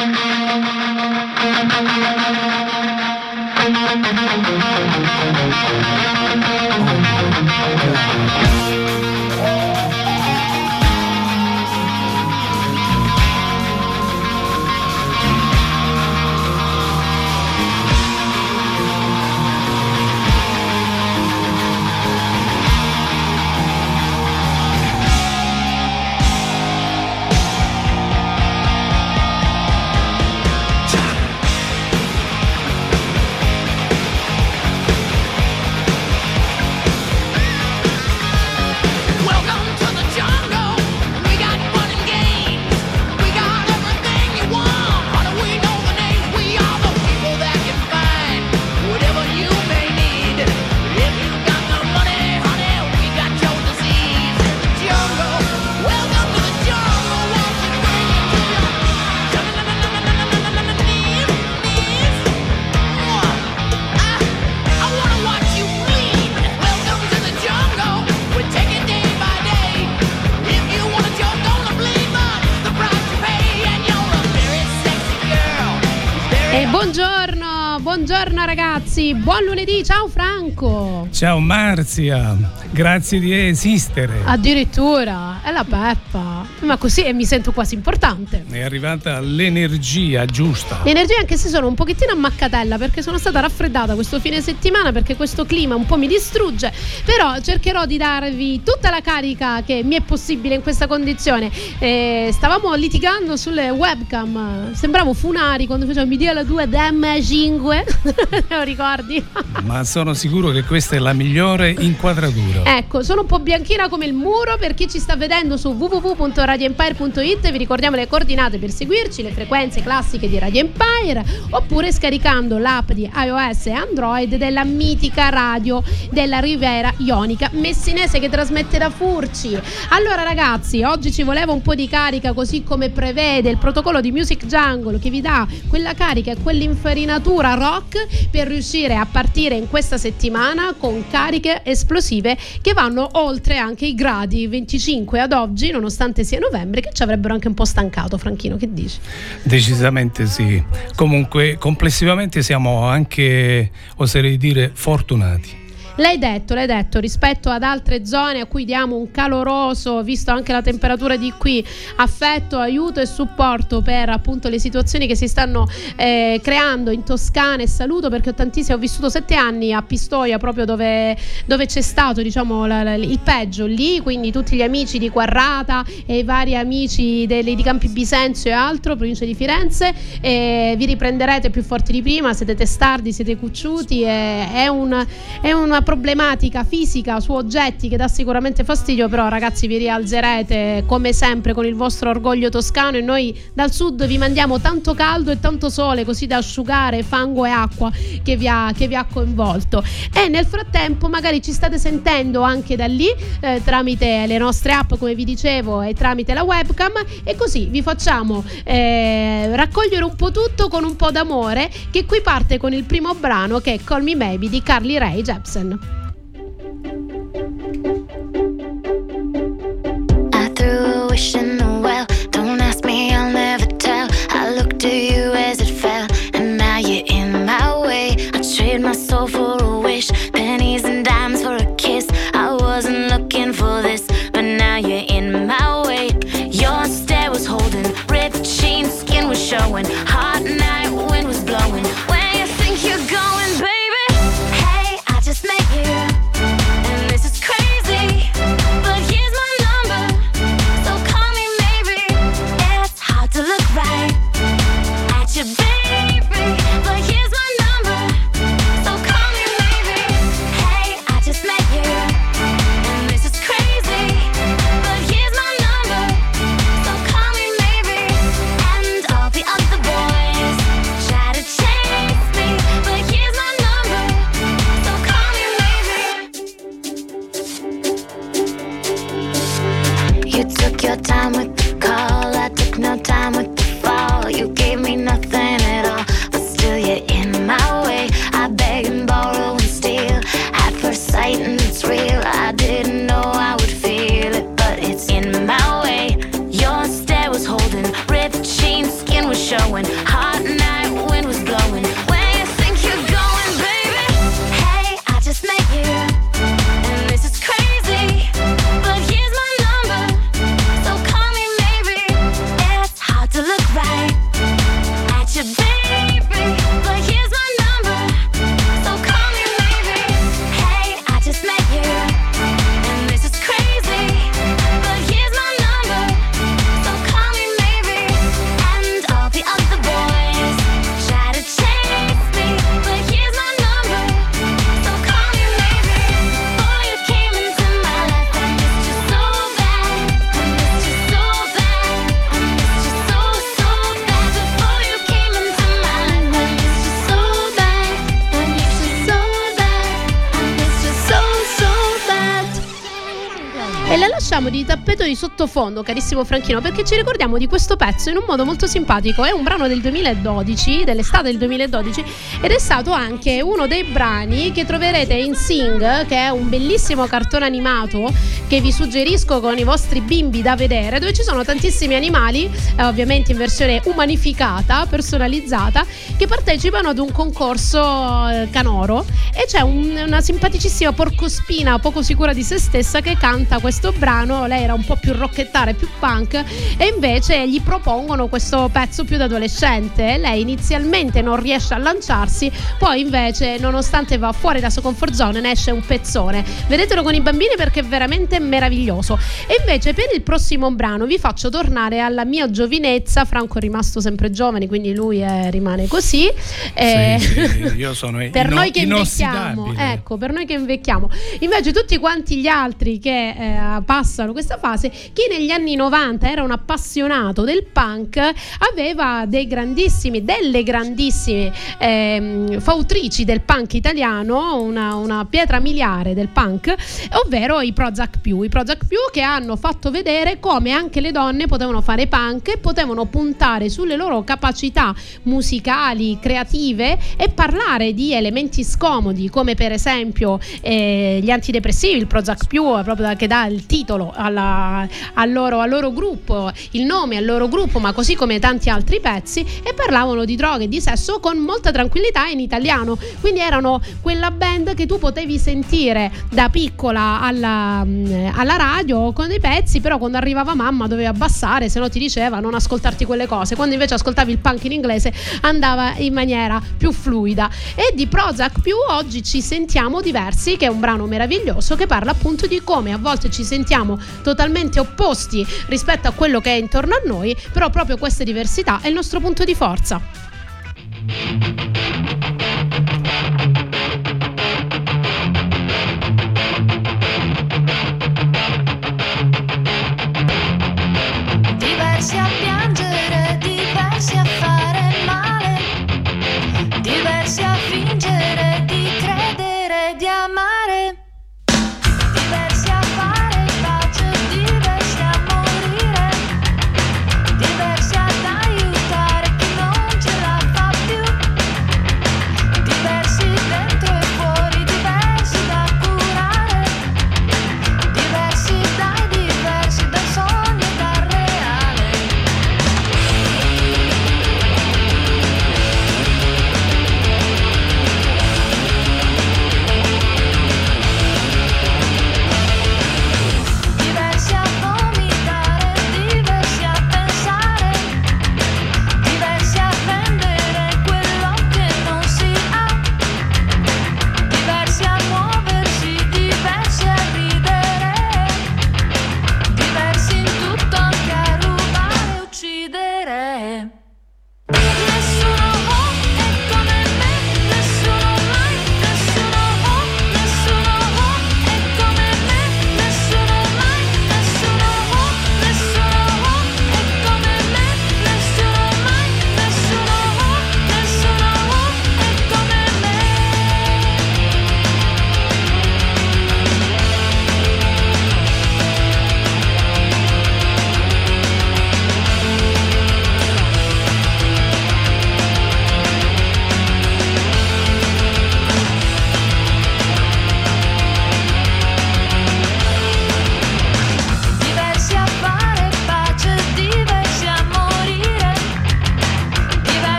Thank you. Ciao Marzia, grazie di esistere. Addirittura, è la Peppa, ma così mi sento quasi importante. È arrivata l'energia giusta. L'energia anche se sono un pochettino ammaccatella perché sono stata raffreddata questo fine settimana perché questo clima un po' mi distrugge, però cercherò di darvi tutta la carica che mi è possibile in questa condizione. Eh, stavamo litigando sulle webcam, sembravo Funari quando facevamo mi dia la tua damma 5 lo ricordi? Ma sono sicuro che questa è la migliore inquadratura. Ecco, sono un po' bianchina come il muro per chi ci sta vedendo su www.radioempire.it vi ricordiamo le coordinate per seguirci, le frequenze classiche di Radio Empire oppure scaricando l'app di iOS e Android della mitica radio della Riviera Ionica messinese che trasmette da Furci. Allora ragazzi, oggi ci voleva un po' di carica così come prevede il protocollo di Music Jungle che vi dà quella carica e quell'infarinatura rock per riuscire a partire in questa settimana con cariche esplosive che vanno oltre anche i gradi 25 ad oggi, nonostante sia novembre, che ci avrebbero anche un po' stancato. Franchino, che dici? Decisamente sì. Comunque, complessivamente siamo anche, oserei dire, fortunati. L'hai detto, l'hai detto, rispetto ad altre zone a cui diamo un caloroso, visto anche la temperatura di qui, affetto, aiuto e supporto per appunto le situazioni che si stanno eh, creando in Toscana e saluto perché ho tantissimo, ho vissuto sette anni a Pistoia proprio dove, dove c'è stato diciamo la, la, il peggio lì, quindi tutti gli amici di Quarrata e i vari amici delle, di Campi Bisenzio e altro, provincia di Firenze, vi riprenderete più forti di prima, siete testardi, siete cucciuti, è, è, un, è una problematica fisica su oggetti che dà sicuramente fastidio, però ragazzi vi rialzerete come sempre con il vostro orgoglio toscano e noi dal sud vi mandiamo tanto caldo e tanto sole così da asciugare fango e acqua che vi ha, che vi ha coinvolto. E nel frattempo magari ci state sentendo anche da lì eh, tramite le nostre app come vi dicevo e tramite la webcam e così vi facciamo eh, raccogliere un po' tutto con un po' d'amore che qui parte con il primo brano che è Call Me Maybe di Carly Rae Jepsen. Morgen. Sottofondo, carissimo Franchino, perché ci ricordiamo di questo pezzo in un modo molto simpatico. È un brano del 2012, dell'estate del 2012, ed è stato anche uno dei brani che troverete in Sing, che è un bellissimo cartone animato che vi suggerisco con i vostri bimbi da vedere, dove ci sono tantissimi animali, eh, ovviamente in versione umanificata, personalizzata, che partecipano ad un concorso eh, canoro e c'è un- una simpaticissima porcospina poco sicura di se stessa che canta questo brano, lei era un po' più rockettare, più punk e invece gli propongono questo pezzo più da adolescente. Lei inizialmente non riesce a lanciarsi, poi invece nonostante va fuori dalla sua comfort zone ne esce un pezzone. Vedetelo con i bambini perché è veramente meraviglioso. E invece per il prossimo brano vi faccio tornare alla mia giovinezza, Franco è rimasto sempre giovane, quindi lui eh, rimane così. Eh, Sì, io sono per ino- noi che invecchiamo, ecco, per noi che invecchiamo. Invece tutti quanti gli altri che eh, passano questa fase, chi negli anni 90 era un appassionato del punk aveva dei grandissimi, delle grandissime ehm, fautrici del punk italiano, una, una pietra miliare del punk, ovvero i Prozac Più. I Prozac Più che hanno fatto vedere come anche le donne potevano fare punk e potevano puntare sulle loro capacità musicali, creative e parlare di elementi scomodi come per esempio eh, gli antidepressivi, il Prozac Più proprio che dà il titolo alla- al, loro, al loro gruppo, il nome al loro gruppo, ma così come tanti altri pezzi e parlavano di droghe e di sesso con molta tranquillità in italiano. Quindi erano quella band che tu potevi sentire da piccola alla, mm, alla radio con dei pezzi, però quando arrivava mamma dovevi abbassare, se no ti diceva non ascoltarti quelle cose. Quando invece ascoltavi il punk in inglese andava in maniera più fluida. E di Prozac più oggi ci sentiamo diversi, che è un brano meraviglioso che parla appunto di come a volte ci sentiamo totalmente opposti rispetto a quello che è intorno a noi, però proprio questa diversità è il nostro punto di forza. Thank you.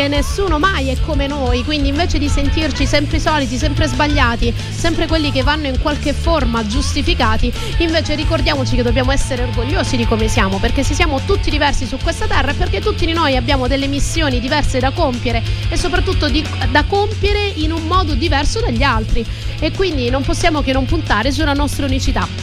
Che nessuno mai è come noi, quindi invece di sentirci sempre i soliti, sempre sbagliati, sempre quelli che vanno in qualche forma giustificati, invece ricordiamoci che dobbiamo essere orgogliosi di come siamo, perché se siamo tutti diversi su questa terra è perché tutti di noi abbiamo delle missioni diverse da compiere e soprattutto di, da compiere in un modo diverso dagli altri e quindi non possiamo che non puntare sulla nostra unicità.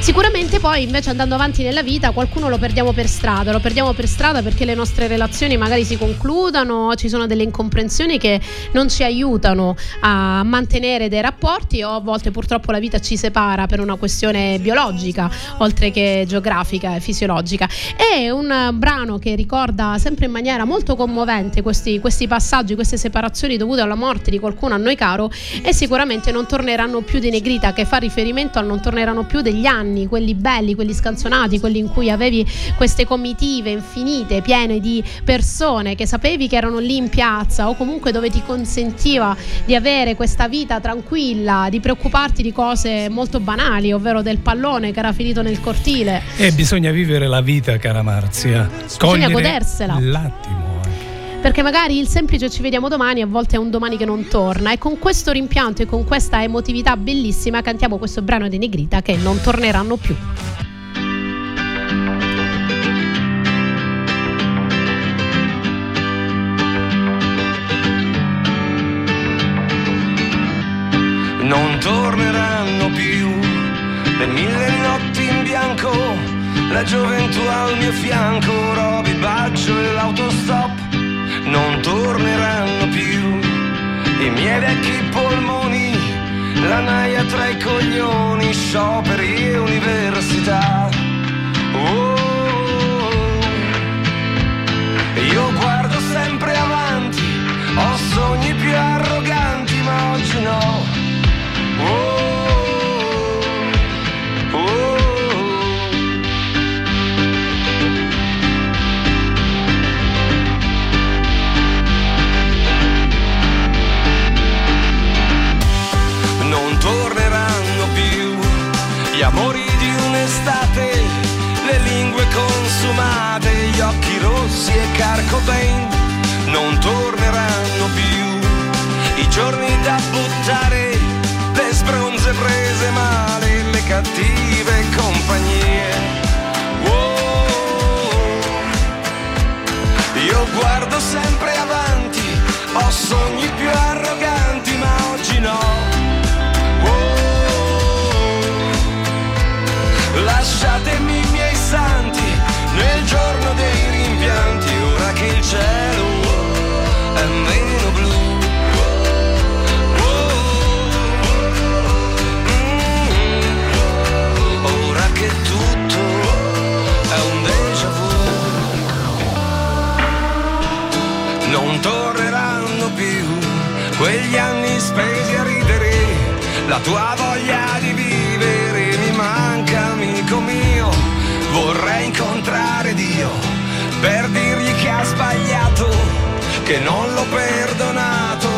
Sicuramente poi invece andando avanti nella vita qualcuno lo perdiamo per strada, lo perdiamo per strada perché le nostre relazioni magari si concludono, ci sono delle incomprensioni che non ci aiutano a mantenere dei rapporti o a volte purtroppo la vita ci separa per una questione biologica oltre che geografica e fisiologica. È un brano che ricorda sempre in maniera molto commovente questi, questi passaggi, queste separazioni dovute alla morte di qualcuno a noi caro e sicuramente non torneranno più di Negrita che fa riferimento al non torneranno più degli anni, quelli belli, quelli scanzonati, quelli in cui avevi queste comitive infinite, piene di persone che sapevi che erano lì in piazza o comunque dove ti consentiva di avere questa vita tranquilla, di preoccuparti di cose molto banali, ovvero del pallone che era finito nel cortile. E bisogna vivere la vita, cara Marzia. Bisogna godersela. L'attimo perché magari il semplice ci vediamo domani a volte è un domani che non torna e con questo rimpianto e con questa emotività bellissima cantiamo questo brano di Negrita che non torneranno più. Non torneranno più le mille notti in bianco, la gioventù al mio fianco, Roby Baggio e l'autostop non torneranno più i miei vecchi polmoni, la naia tra i coglioni, scioperi e università. Oh, io guardo sempre avanti, ho sogni più arroganti, ma oggi no. Consumate, gli occhi rossi e Carcobain. Non torneranno tua voglia di vivere mi manca amico mio, vorrei incontrare Dio per dirgli che ha sbagliato, che non l'ho perdonato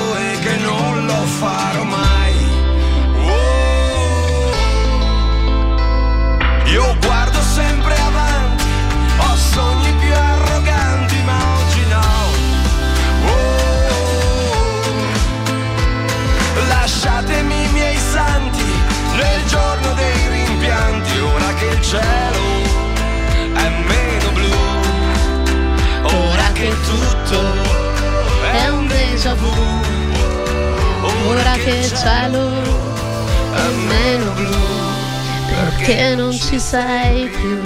che tutto è un déjà vu, Ora che il cielo è meno blu, perché non ci sei più.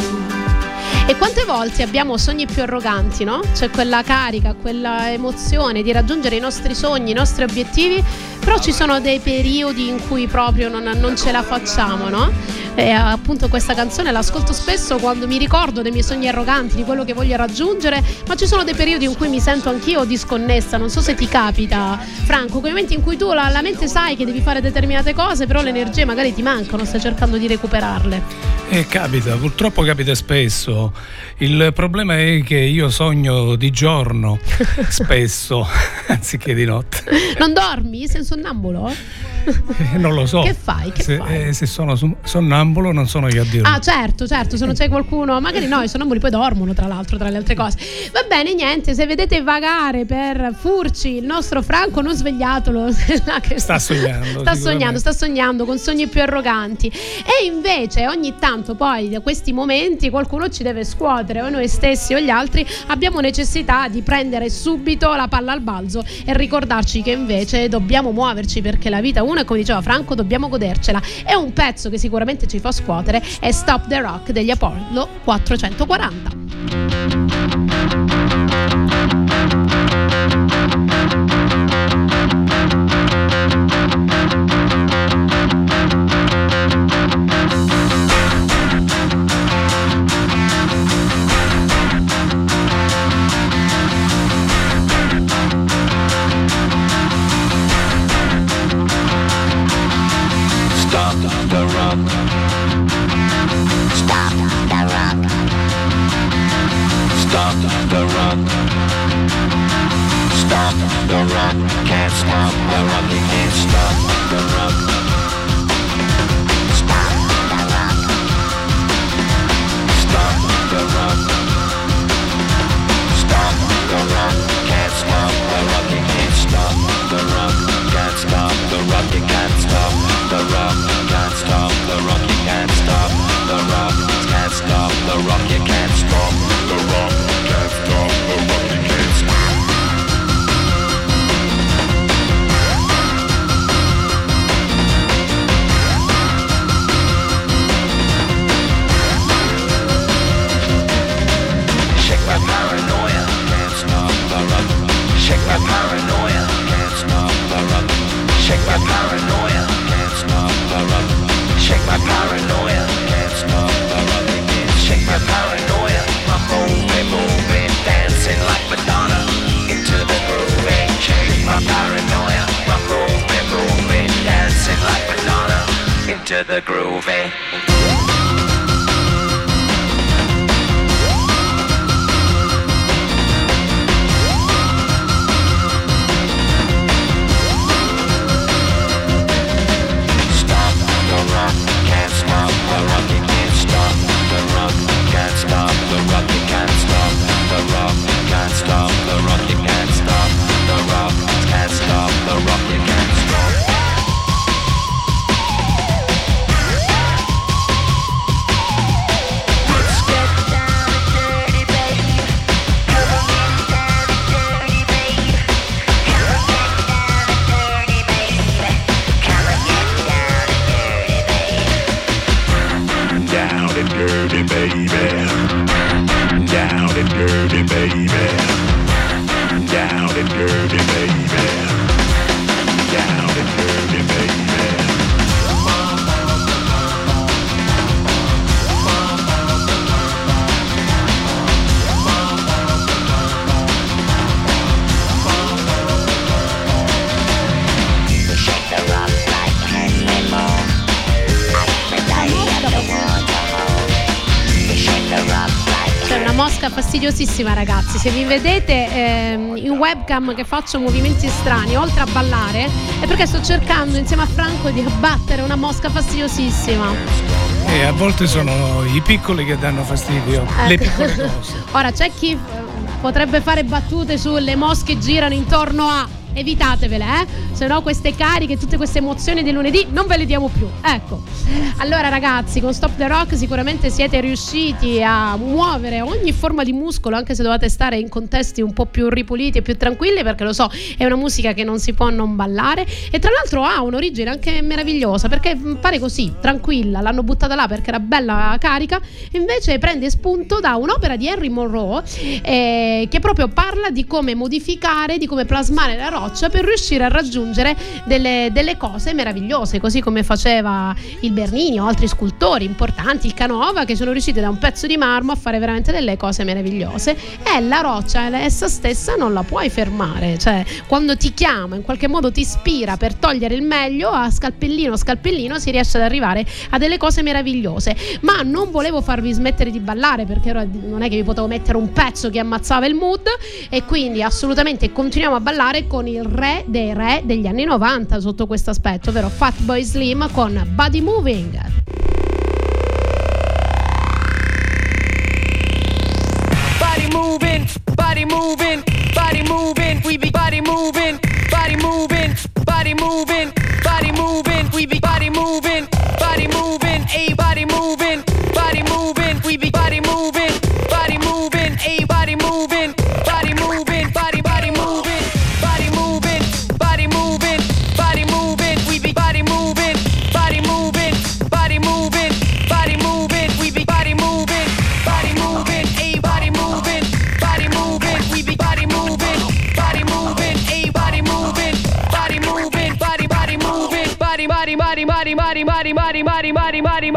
E quante volte abbiamo sogni più arroganti, no? C'è quella carica, quella emozione di raggiungere i nostri sogni, i nostri obiettivi, però ci sono dei periodi in cui proprio non, non ce la facciamo, no? E appunto questa canzone l'ascolto spesso quando mi ricordo dei miei sogni arroganti, di quello che voglio raggiungere, ma ci sono dei periodi in cui mi sento anch'io disconnessa. Non so se ti capita, Franco, quei momenti in cui tu la, la mente sai che devi fare determinate cose, però le energie magari ti mancano, stai cercando di recuperarle. Eh, capita, purtroppo capita spesso. Il problema è che io sogno di giorno, spesso, anziché di notte. Non dormi? Sei un sonnambulo? Eh, non lo so. Che fai? Che se, fai? eh, se sono su- sonnambulo non sono io a dirlo. Ah, certo, certo, se non c'è qualcuno, magari no, i sonnambuli poi dormono, tra l'altro, tra le altre cose. Va bene, niente, se vedete vagare per Furci il nostro Franco, non svegliatelo. sta sognando. Sta sognando, sta sognando con sogni più arroganti. E invece ogni tanto poi da questi momenti qualcuno ci deve scuotere, o noi stessi o gli altri abbiamo necessità di prendere subito la palla al balzo e ricordarci che invece dobbiamo muoverci perché la vita è una e come diceva Franco dobbiamo godercela. E un pezzo che sicuramente ci fa scuotere è Stop the Rock degli Apollo 440. Fastidiosissima, ragazzi. Se mi vedete ehm, in webcam che faccio movimenti strani, oltre a ballare, è perché sto cercando insieme a Franco di abbattere una mosca fastidiosissima. E a volte sono i piccoli che danno fastidio, Eh, le piccole cose. Ora c'è chi eh, potrebbe fare battute sulle mosche girano intorno a evitatevele, eh? Se no queste cariche, tutte queste emozioni di lunedì non ve le diamo più. Ecco. Allora ragazzi, con Stop the Rock sicuramente siete riusciti a muovere ogni forma di muscolo, anche se dovete stare in contesti un po' più ripuliti e più tranquilli, perché lo so, è una musica che non si può non ballare. E tra l'altro ha un'origine anche meravigliosa, perché pare così, tranquilla, l'hanno buttata là perché era bella carica, invece prende spunto da un'opera di Henry Monroe eh, che proprio parla di come modificare, di come plasmare la roccia per riuscire a raggiungere delle, delle cose meravigliose, così come faceva il Bernini o altri scultori importanti, il Canova, che sono riusciti da un pezzo di marmo a fare veramente delle cose meravigliose. E la roccia eh, essa stessa non la puoi fermare, cioè quando ti chiama, in qualche modo ti ispira per togliere il meglio, a scalpellino a scalpellino si riesce ad arrivare a delle cose meravigliose. Ma non volevo farvi smettere di ballare perché non è che vi potevo mettere un pezzo che ammazzava il mood e quindi assolutamente continuiamo a ballare con il re dei re degli anni 90 sotto questo aspetto, ovvero Fatboy Slim con Buddy Move venga. Body moving, body moving, body moving, we be body moving, body moving, body moving, body moving, we be body moving, body moving, a body Mighty, mighty, mighty, mighty, mighty, mighty, mighty, mighty. Mari,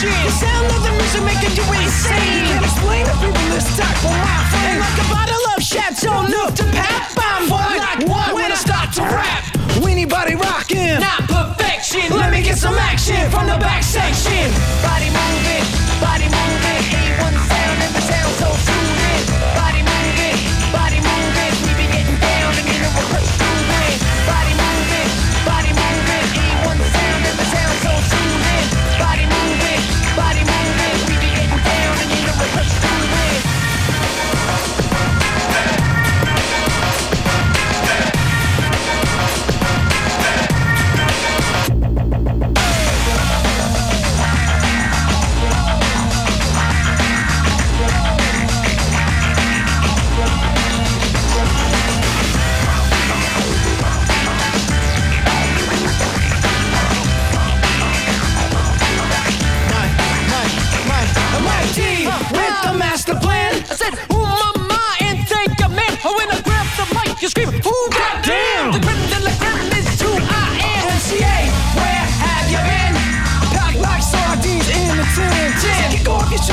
shit. The sound of the music making you insane. You can't explain People that's stuck on my friend. like a bottle of Chateau, look to pap. I'm fun like what when I start to rap. weenie body rocking, Not perfection. Let me get some action from the back section. Body moving.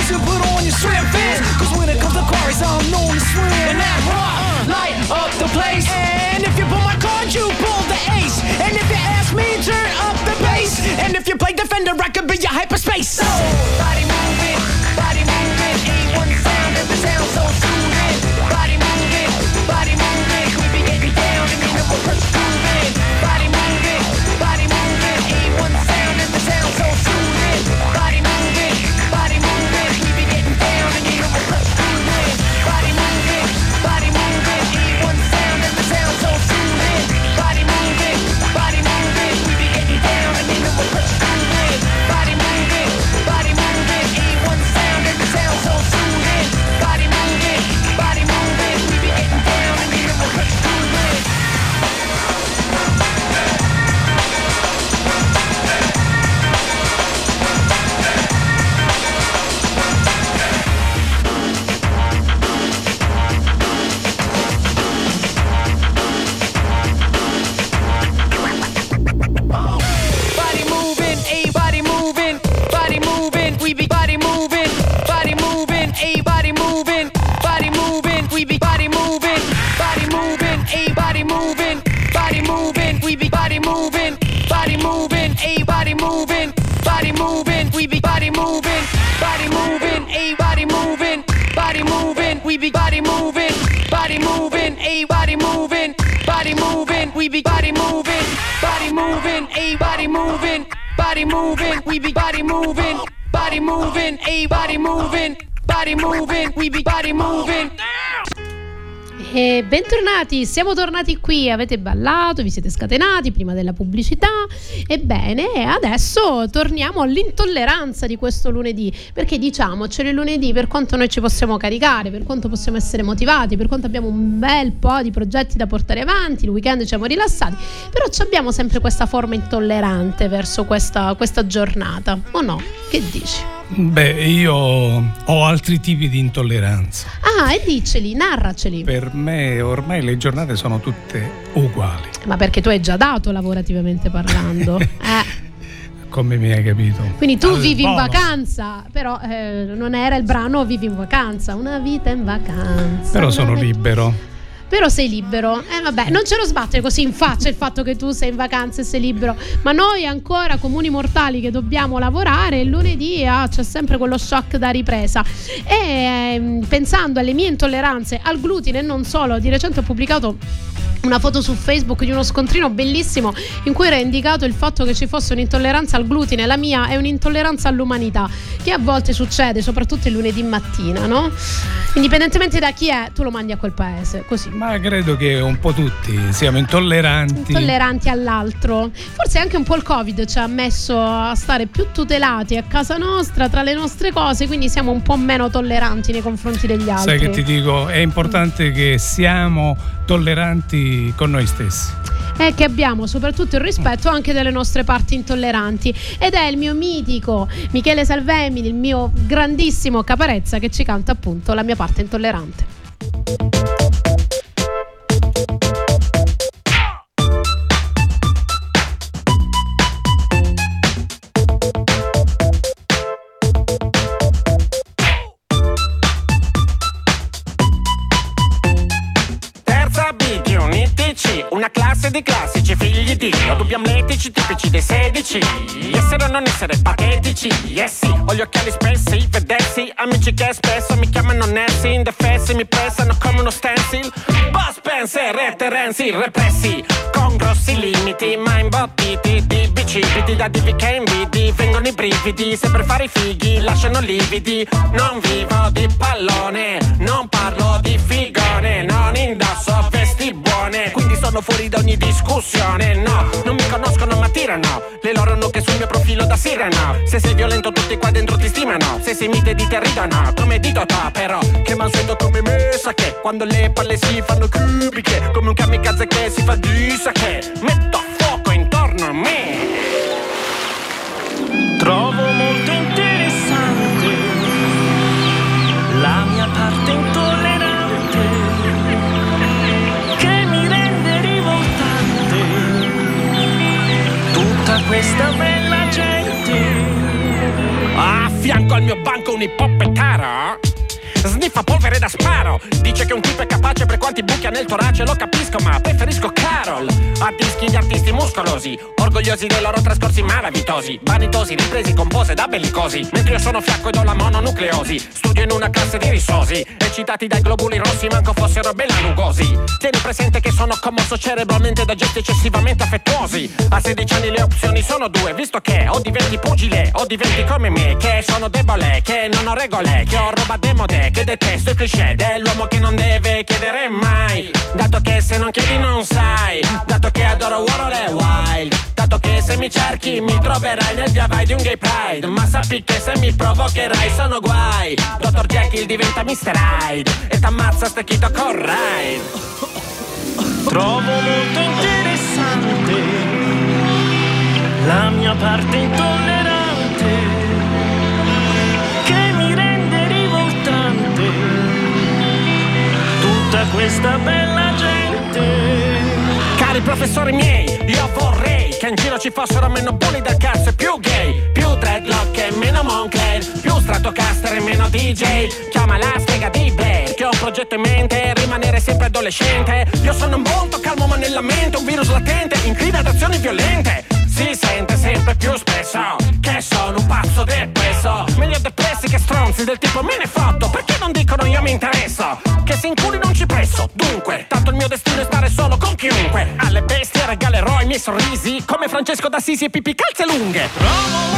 should put on your swim fins. Cause when it comes to quarries, I'm known to swim. And that rock light up the place. And if you pull my card, you pull the ace. And if you ask me, turn up the bass. And if you play defender, I could be your hyper. Bentornati, siamo tornati qui, avete ballato, vi siete scatenati prima della pubblicità. Ebbene, adesso torniamo all'intolleranza di questo lunedì, perché diciamocelo il lunedì per quanto noi ci possiamo caricare, per quanto possiamo essere motivati, per quanto abbiamo un bel po' di progetti da portare avanti, il weekend ci siamo rilassati, però abbiamo sempre questa forma intollerante verso questa, questa giornata, o no? Che dici? Beh, io ho altri tipi di intolleranza. Ah, e diceli, narraceli. Per me ormai le giornate sono tutte uguali, Ma perché tu hai già dato lavorativamente parlando. Eh. come mi hai capito. Quindi tu Al vivi in volo. vacanza, però eh, non era il brano Vivi in vacanza, una vita in vacanza. Però sono vita- libero. Però sei libero. Eh vabbè, non ce lo sbattere così in faccia il fatto che tu sei in vacanza e sei libero. Ma noi ancora comuni mortali che dobbiamo lavorare, il lunedì ah, c'è sempre quello shock da ripresa. E ehm, pensando alle mie intolleranze al glutine e non solo, di recente ho pubblicato una foto su Facebook di uno scontrino bellissimo in cui era indicato il fatto che ci fosse un'intolleranza al glutine, la mia è un'intolleranza all'umanità, che a volte succede, soprattutto il lunedì mattina, no? Indipendentemente da chi è, tu lo mandi a quel paese, così. Ma credo che un po' tutti siamo intolleranti. Intolleranti all'altro. Forse anche un po' il Covid ci ha messo a stare più tutelati a casa nostra, tra le nostre cose, quindi siamo un po' meno tolleranti nei confronti degli altri. Sai che ti dico, è importante che siamo tolleranti con noi stessi. è che abbiamo soprattutto il rispetto anche delle nostre parti intolleranti ed è il mio mitico Michele Salvemini, il mio grandissimo Caparezza che ci canta appunto la mia parte intollerante. 16. Essere o non essere patetici, yes sì, ho gli occhiali spessi, vedessi, amici che spesso mi chiamano Nancy, indefessi, mi pressano come uno stencil. Boss Spencer e Terenzi, repressi, con grossi limiti, ma imbottiti di bicipiti, da divi che invidi, vengono i brividi, se per fare i fighi lasciano lividi. Non vivo di pallone, non parlo di sono fuori da ogni discussione. No, non mi conoscono ma tirano, le loro nuche sul mio profilo da sirena. Se sei violento tutti qua dentro ti stimano, se sei mite di te ridono, come dito ta però, che mansueto come me sa che, quando le palle si fanno cubiche, come un kamikaze che si fa di che, questa bella gente. A fianco al mio banco un ippopettaro Sniffa polvere da sparo. Dice che un tipo è capace per quanti buchi ha nel torace Lo capisco ma preferisco Carol. A dischi gli artisti muscolosi Orgogliosi dei loro trascorsi malavitosi Vanitosi, ripresi, compose da bellicosi. Mentre io sono fiacco ed ho la mononucleosi. Studio in una classe di risosi. Eccitati dai globuli rossi manco fossero belanugosi Tieni presente che sono commosso cerebralmente da gesti eccessivamente affettuosi. A 16 anni le opzioni sono due Visto che o diventi pugile o diventi come me Che sono debole, che non ho regole Che ho roba demode, che detesto il cliché Dell'uomo che non deve chiedere mai. Dato che se non chiedi non sai. Dato che adoro World e Wild. Dato che se mi cerchi mi troverai nel via vai di un gay pride. Ma sappi che se mi provocherai sono guai. Dottor Jekyll diventa Mr. Hyde. E t'ammazza stecchito con ride Trovo molto interessante la mia parte intollerante tutta questa bella gente. Cari professori miei, io vorrei che in giro ci fossero meno bulli del cazzo e più gay, più dreadlock e meno Moncler, più Stratocaster e meno DJ. Chiama la strega di Blair che ho un progetto in mente, rimanere sempre adolescente. Io sono molto calmo ma nella mente un virus latente, inclina ad azioni violente. Si sente sempre più spesso che sono un pazzo depresso. Meglio depressi che stronzi del tipo me ne fotto, perché non dicono io mi interesso? Che se in culi non ci presso, dunque, tanto il mio destino è stare solo con chiunque. Alle bestie regalerò i miei sorrisi, come Francesco d'Assisi e Pippi calze lunghe. Trovo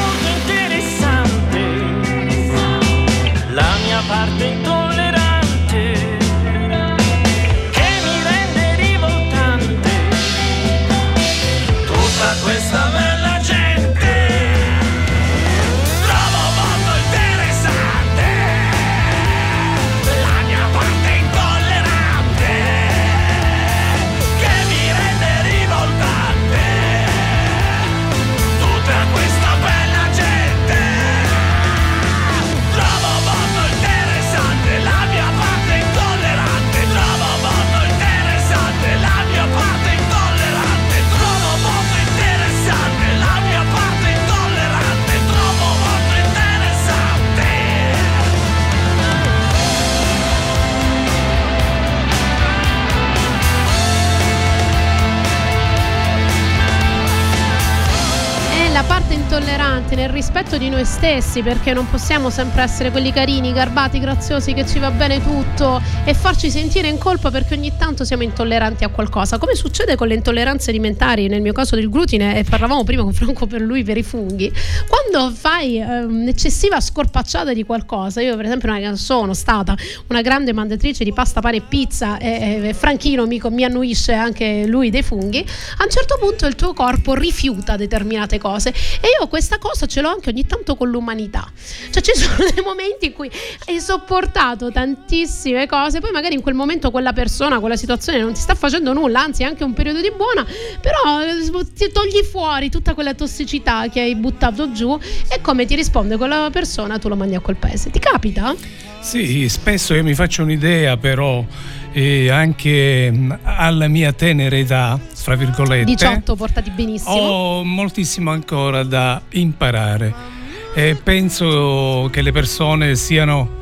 la intollerante nel rispetto di noi stessi, perché non possiamo sempre essere quelli carini, garbati, graziosi, che ci va bene tutto e farci sentire in colpa perché ogni tanto siamo intolleranti a qualcosa, come succede con le intolleranze alimentari, nel mio caso del glutine, e parlavamo prima con Franco per lui per i funghi. Quando fai eh, un'eccessiva scorpacciata di qualcosa, io per esempio non sono stata una grande mandatrice di pasta, pane e pizza e, e Franchino mi, mi annuisce anche lui dei funghi, a un certo punto il tuo corpo rifiuta determinate cose e io questa cosa ce l'ho anche ogni tanto con l'umanità. Cioè ci sono dei momenti in cui hai sopportato tantissime cose, poi magari in quel momento quella persona, quella situazione non ti sta facendo nulla, anzi è anche un periodo di buona, però eh, ti togli fuori tutta quella tossicità che hai buttato giù e come ti risponde quella persona tu lo mandi a quel paese. Ti capita? Sì, spesso io mi faccio un'idea, però eh, anche mh, alla mia tenera età, fra virgolette, 18 portati benissimo. ho moltissimo ancora da imparare. E penso che le persone siano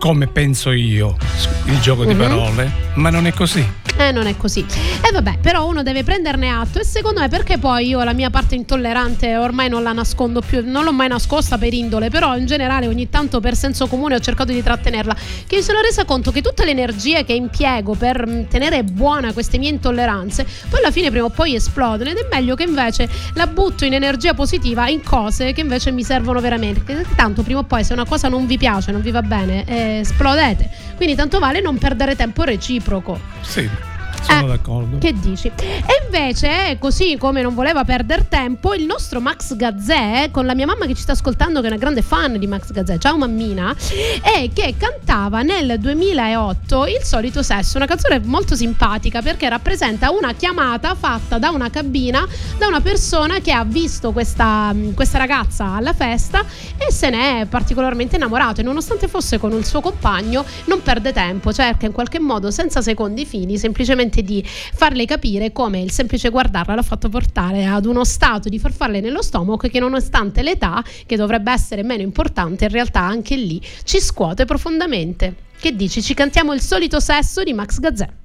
come penso io, il gioco di Mhm. parole, ma non è così. Eh, non è così. E vabbè, però uno deve prenderne atto e secondo me perché poi io la mia parte intollerante ormai non la nascondo più, non l'ho mai nascosta per indole, però in generale ogni tanto per senso comune ho cercato di trattenerla, che mi sono resa conto che tutte le energie che impiego per mh, tenere buona queste mie intolleranze, poi alla fine prima o poi esplodono ed è meglio che invece la butto in energia positiva in cose che invece mi servono veramente, perché tanto prima o poi se una cosa non vi piace, non vi va bene, eh, esplodete. Quindi tanto vale non perdere tempo reciproco. Sì, sono Eh, d'accordo. Che dici? E invece, così come non voleva perdere tempo, il nostro Max Gazzè, con la mia mamma che ci sta ascoltando, che è una grande fan di Max Gazzè, ciao mammina, e che cantava nel 2008 Il solito sesso, una canzone molto simpatica perché rappresenta una chiamata fatta da una cabina da una persona che ha visto questa, questa ragazza alla festa e se ne è particolarmente innamorato e nonostante fosse con il suo compagno non perde tempo, cerca in qualche modo senza secondi fini semplicemente di farle capire come il semplice guardarla l'ha fatto portare ad uno stato di farfalle nello stomaco che nonostante l'età, che dovrebbe essere meno importante, in realtà anche lì ci scuote profondamente. Che dici? Ci cantiamo il solito sesso di Max Gazzè.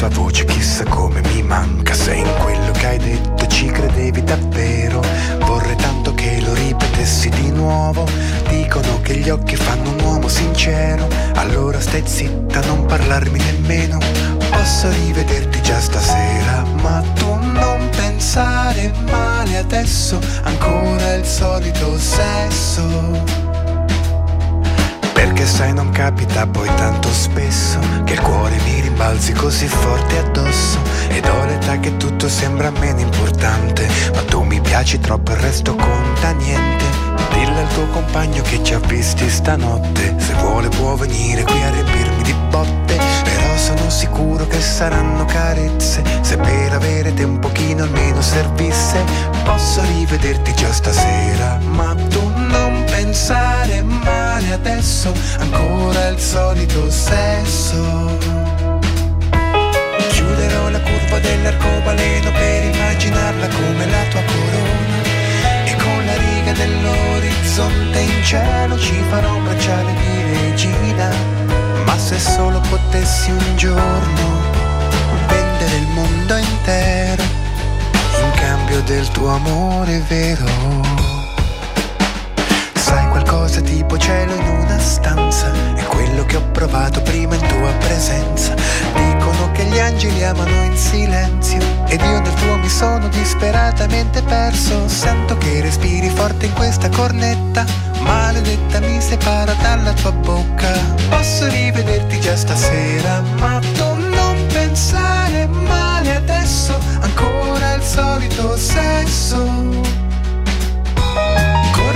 Tua voce chissà come mi manca. Sei in quello che hai detto, ci credevi davvero. Vorrei tanto che lo ripetessi di nuovo. Dicono che gli occhi fanno un uomo sincero. Allora stai zitta, non parlarmi nemmeno. Posso rivederti già stasera, ma tu non pensare male adesso, ancora il solito sesso. Perché sai non capita poi tanto spesso che il cuore mi rimbalzi così forte addosso. Ed ho l'età che tutto sembra meno importante, ma tu mi piaci troppo il resto conta niente. Dillo al tuo compagno che ci ha visti stanotte, se vuole può venire qui a riempirmi di botte, però sono sicuro che saranno carezze, se per avere te un pochino almeno servisse, posso rivederti già stasera, ma tu non pensare male adesso, ancora il solito sesso. Chiuderò la curva dell'arcobaleno per immaginarla come la tua corona e con la riga dell'orizzonte in cielo ci farò un di regina. Ma se solo potessi un giorno vendere il mondo intero in cambio del tuo amore vero. Qualcosa tipo cielo in una stanza. È quello che ho provato prima in tua presenza. Dicono che gli angeli amano in silenzio. Ed io nel tuo mi sono disperatamente perso. Sento che respiri forte in questa cornetta. Maledetta mi separa dalla tua bocca. Posso rivederti già stasera Ma tu non pensare male adesso. Ancora il solito sesso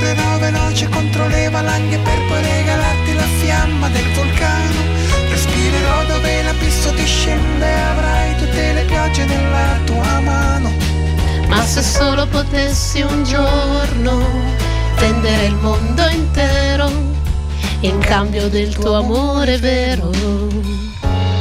Correrò veloce contro le valanghe per poi regalarti la fiamma del vulcano. Respirerò dove l'abisso discende, avrai tutte le piogge nella tua mano. Ma se solo potessi un giorno tendere il mondo intero in cambio del tuo amore vero.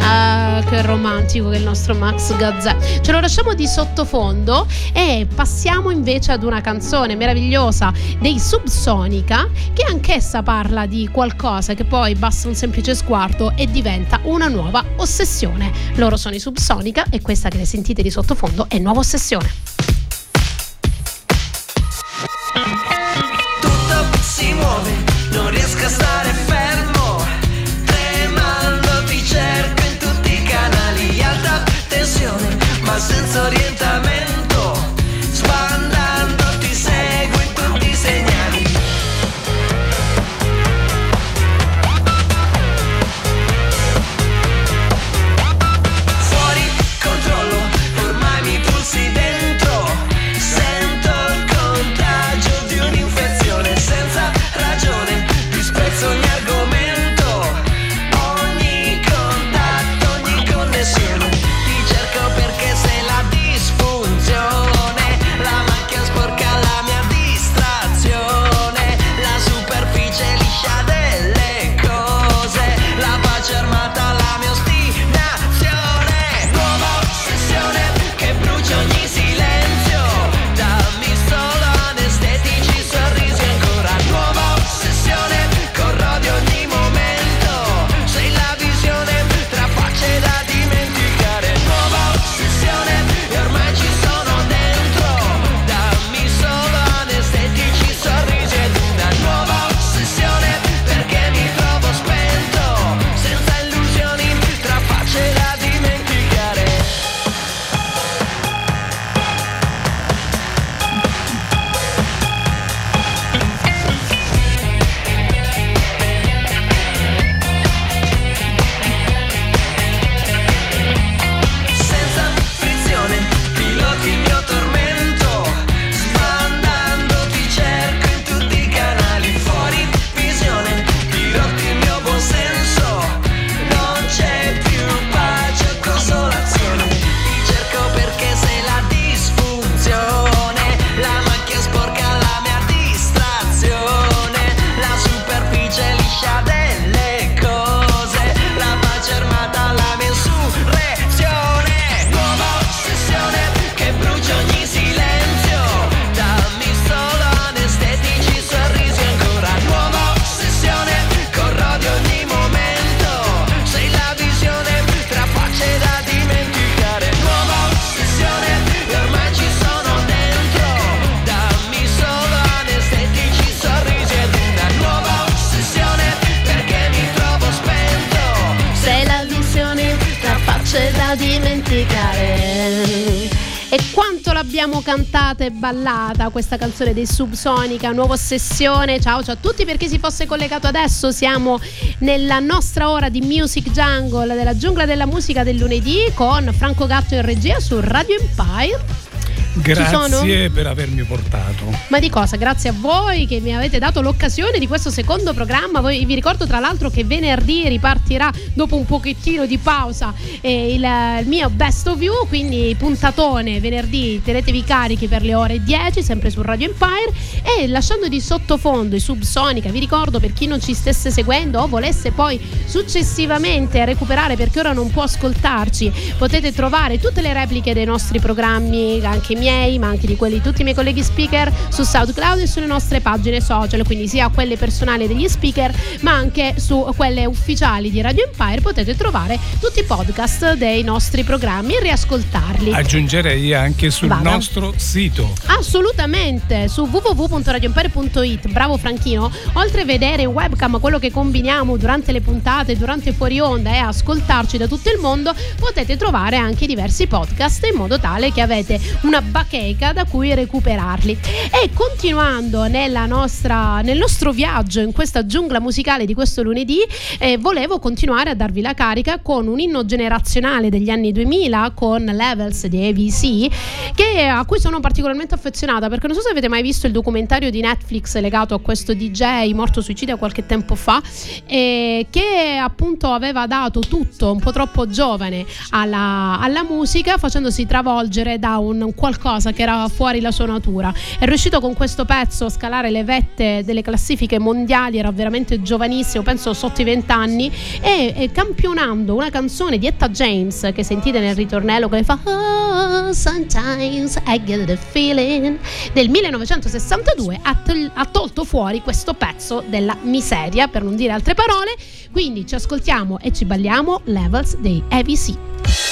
Ah, che romantico che il nostro Max Gazzè. Ce lo lasciamo di sottofondo e passiamo invece ad una canzone meravigliosa dei Subsonica che anch'essa parla di qualcosa che poi basta un semplice sguardo e diventa una nuova ossessione. Loro sono i Subsonica e questa che sentite di sottofondo è Nuova Ossessione. Cantata ballata questa canzone dei Subsonica, nuova ossessione. Ciao ciao a tutti per chi si fosse collegato adesso. Siamo nella nostra ora di Music Jungle della giungla della musica del lunedì con Franco Gatto in regia su Radio Empire. Grazie per avermi portato. Ma di cosa? Grazie a voi che mi avete dato l'occasione di questo secondo programma. Voi- vi ricordo tra l'altro che venerdì ripartirà dopo un pochettino di pausa eh, il, il mio best of you, quindi puntatone venerdì, tenetevi carichi per le ore 10 sempre su Radio Empire e lasciando di sottofondo i Subsonica, vi ricordo per chi non ci stesse seguendo o volesse poi successivamente recuperare perché ora non può ascoltarci, potete trovare tutte le repliche dei nostri programmi anche in miei, ma anche di quelli di tutti i miei colleghi speaker su SoundCloud e sulle nostre pagine social, quindi sia quelle personali degli speaker, ma anche su quelle ufficiali di Radio Empire potete trovare tutti i podcast dei nostri programmi e riascoltarli. Aggiungerei anche sul Vada. nostro sito. Assolutamente, su www.radioempire.it, bravo Franchino, oltre a vedere in webcam quello che combiniamo durante le puntate, durante fuori onda e ascoltarci da tutto il mondo, potete trovare anche diversi podcast in modo tale che avete una bacheca da cui recuperarli. E continuando nostra, nel nostro viaggio in questa giungla musicale di questo lunedì, eh, volevo continuare a darvi la carica con un inno generazionale degli anni 2000 con Levels di ABC che, a cui sono particolarmente affezionata perché non so se avete mai visto il documentario di Netflix legato a questo DJ morto suicida qualche tempo fa eh, che appunto aveva dato tutto un po' troppo giovane alla, alla musica facendosi travolgere da un qualcosa che era fuori la sua natura. È riuscito con questo pezzo a scalare le vette delle classifiche mondiali era veramente giovanissimo penso sotto i 20 anni e, e campionando una canzone di Etta James che sentite nel ritornello che fa oh, sometimes I get the feeling del 1962 ha, tol- ha tolto fuori questo pezzo della miseria per non dire altre parole. Quindi ci ascoltiamo e ci balliamo Levels dei AVC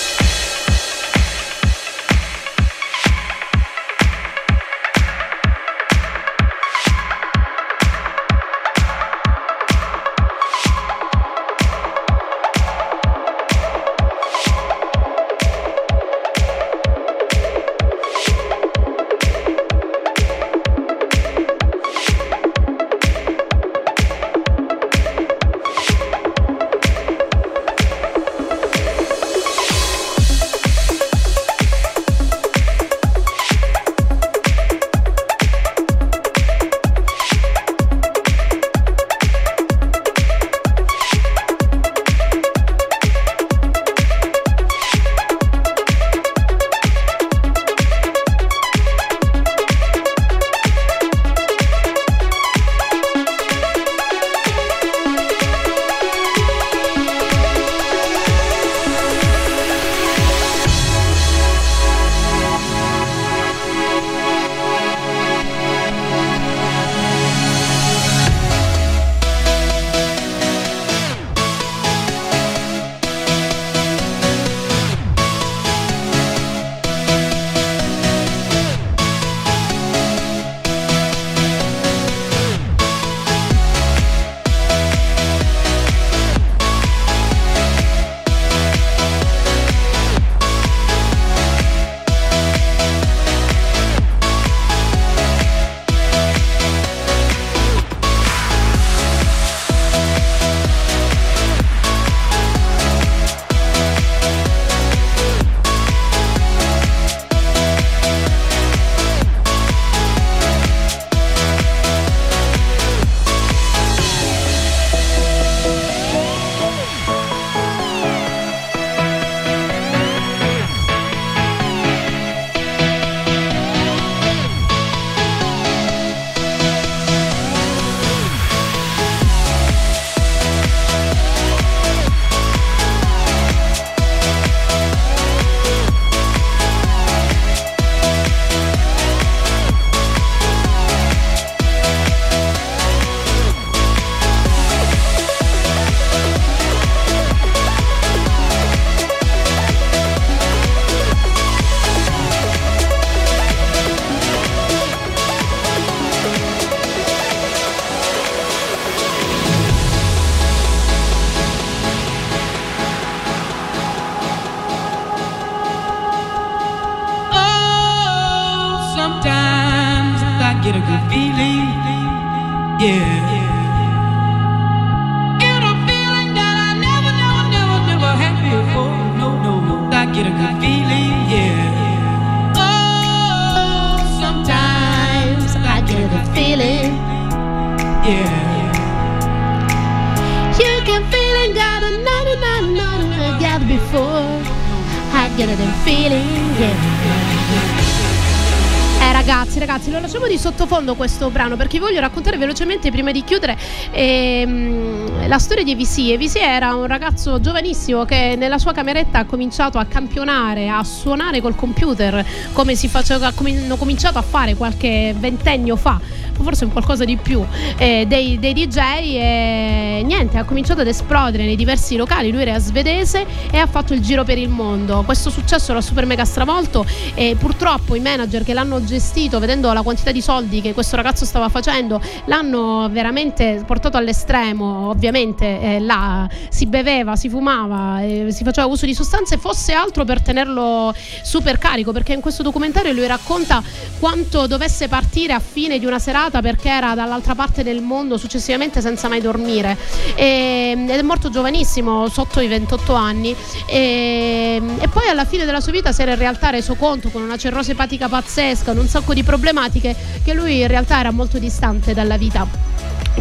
ragazzi, lo lasciamo di sottofondo questo brano perché voglio raccontare velocemente prima di chiudere ehm, la storia di Evisi. Evisi era un ragazzo giovanissimo che nella sua cameretta ha cominciato a campionare, a suonare col computer come si faceva, come hanno cominciato a fare qualche ventennio fa, forse un qualcosa di più, eh, dei, dei DJ e niente, ha cominciato ad esplodere nei diversi locali. Lui era svedese e ha fatto il giro per il mondo. Questo successo l'ha super mega stravolto e purtroppo i manager che l'hanno gestito, vedendo la quantità di soldi che questo ragazzo stava facendo, l'hanno veramente portato all'estremo. Ovviamente eh, là si beveva, si fumava, eh, si faceva uso di sostanze, fosse altro per tenerlo super carico, perché in questo documentario lui racconta quanto dovesse partire a fine di una serata perché era dall'altra parte del mondo successivamente senza mai dormire. E- ed è morto giovanissimo, sotto i 28 anni. E, e poi alla fine della sua vita si era in realtà reso conto con una cirrosi epatica pazzesca, un sacco di problematiche, che lui in realtà era molto distante dalla vita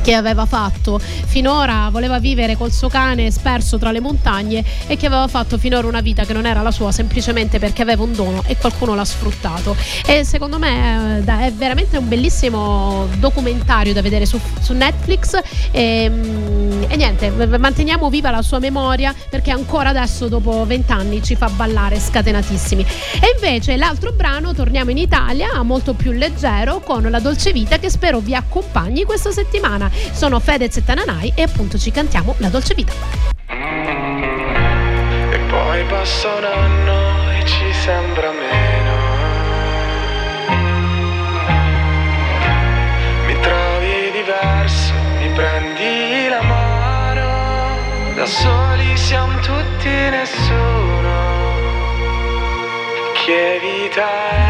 che aveva fatto finora voleva vivere col suo cane sperso tra le montagne e che aveva fatto finora una vita che non era la sua semplicemente perché aveva un dono e qualcuno l'ha sfruttato. E secondo me eh, è veramente un bellissimo documentario da vedere su, su Netflix. E, mm, e niente manteniamo viva la sua memoria perché ancora adesso dopo vent'anni ci fa ballare scatenatissimi. E invece l'altro brano torniamo in Italia molto più leggero con la dolce vita che spero vi accompagni questa settimana sono Fedez e Tananai e appunto ci cantiamo la dolce vita E poi passa un anno e ci sembra meno. Mi trovi diverso, mi prendi la mano. Da soli siamo tutti nessuno. Che vita è?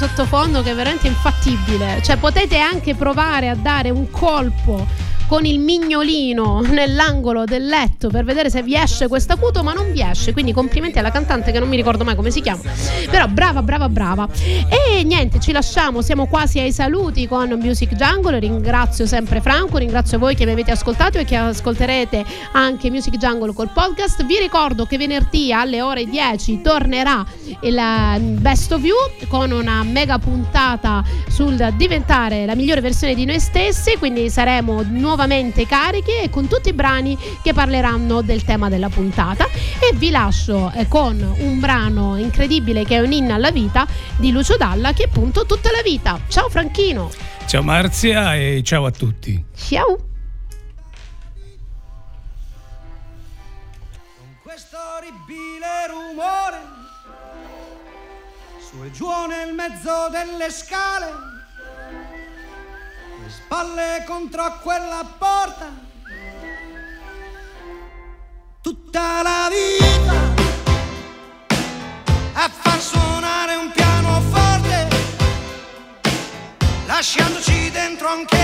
sottofondo che è veramente infattibile. Cioè potete anche provare a dare un colpo con il mignolino nell'angolo del letto per vedere se vi esce questo acuto, ma non vi esce. Quindi complimenti alla cantante che non mi ricordo mai come si chiama. Però brava, brava, brava. E niente, ci lasciamo, siamo quasi ai saluti con Music Jungle. Ringrazio sempre Franco, ringrazio voi che mi avete ascoltato e che ascolterete anche Music Jungle col podcast. Vi ricordo che venerdì alle ore 10 tornerà il eh, Best of You con una mega puntata sul diventare la migliore versione di noi stessi, quindi saremo nuovamente carichi e con tutti i brani che parleranno del tema della puntata e vi lascio eh, con un brano incredibile che è un inno alla vita di Lucio Dalla che è appunto tutta la vita. Ciao Franchino. Ciao Marzia e ciao a tutti. Ciao. questo orribile rumore su e giù nel mezzo delle scale le spalle contro quella porta. Tutta la vita a far suonare un pianoforte, lasciandoci dentro anche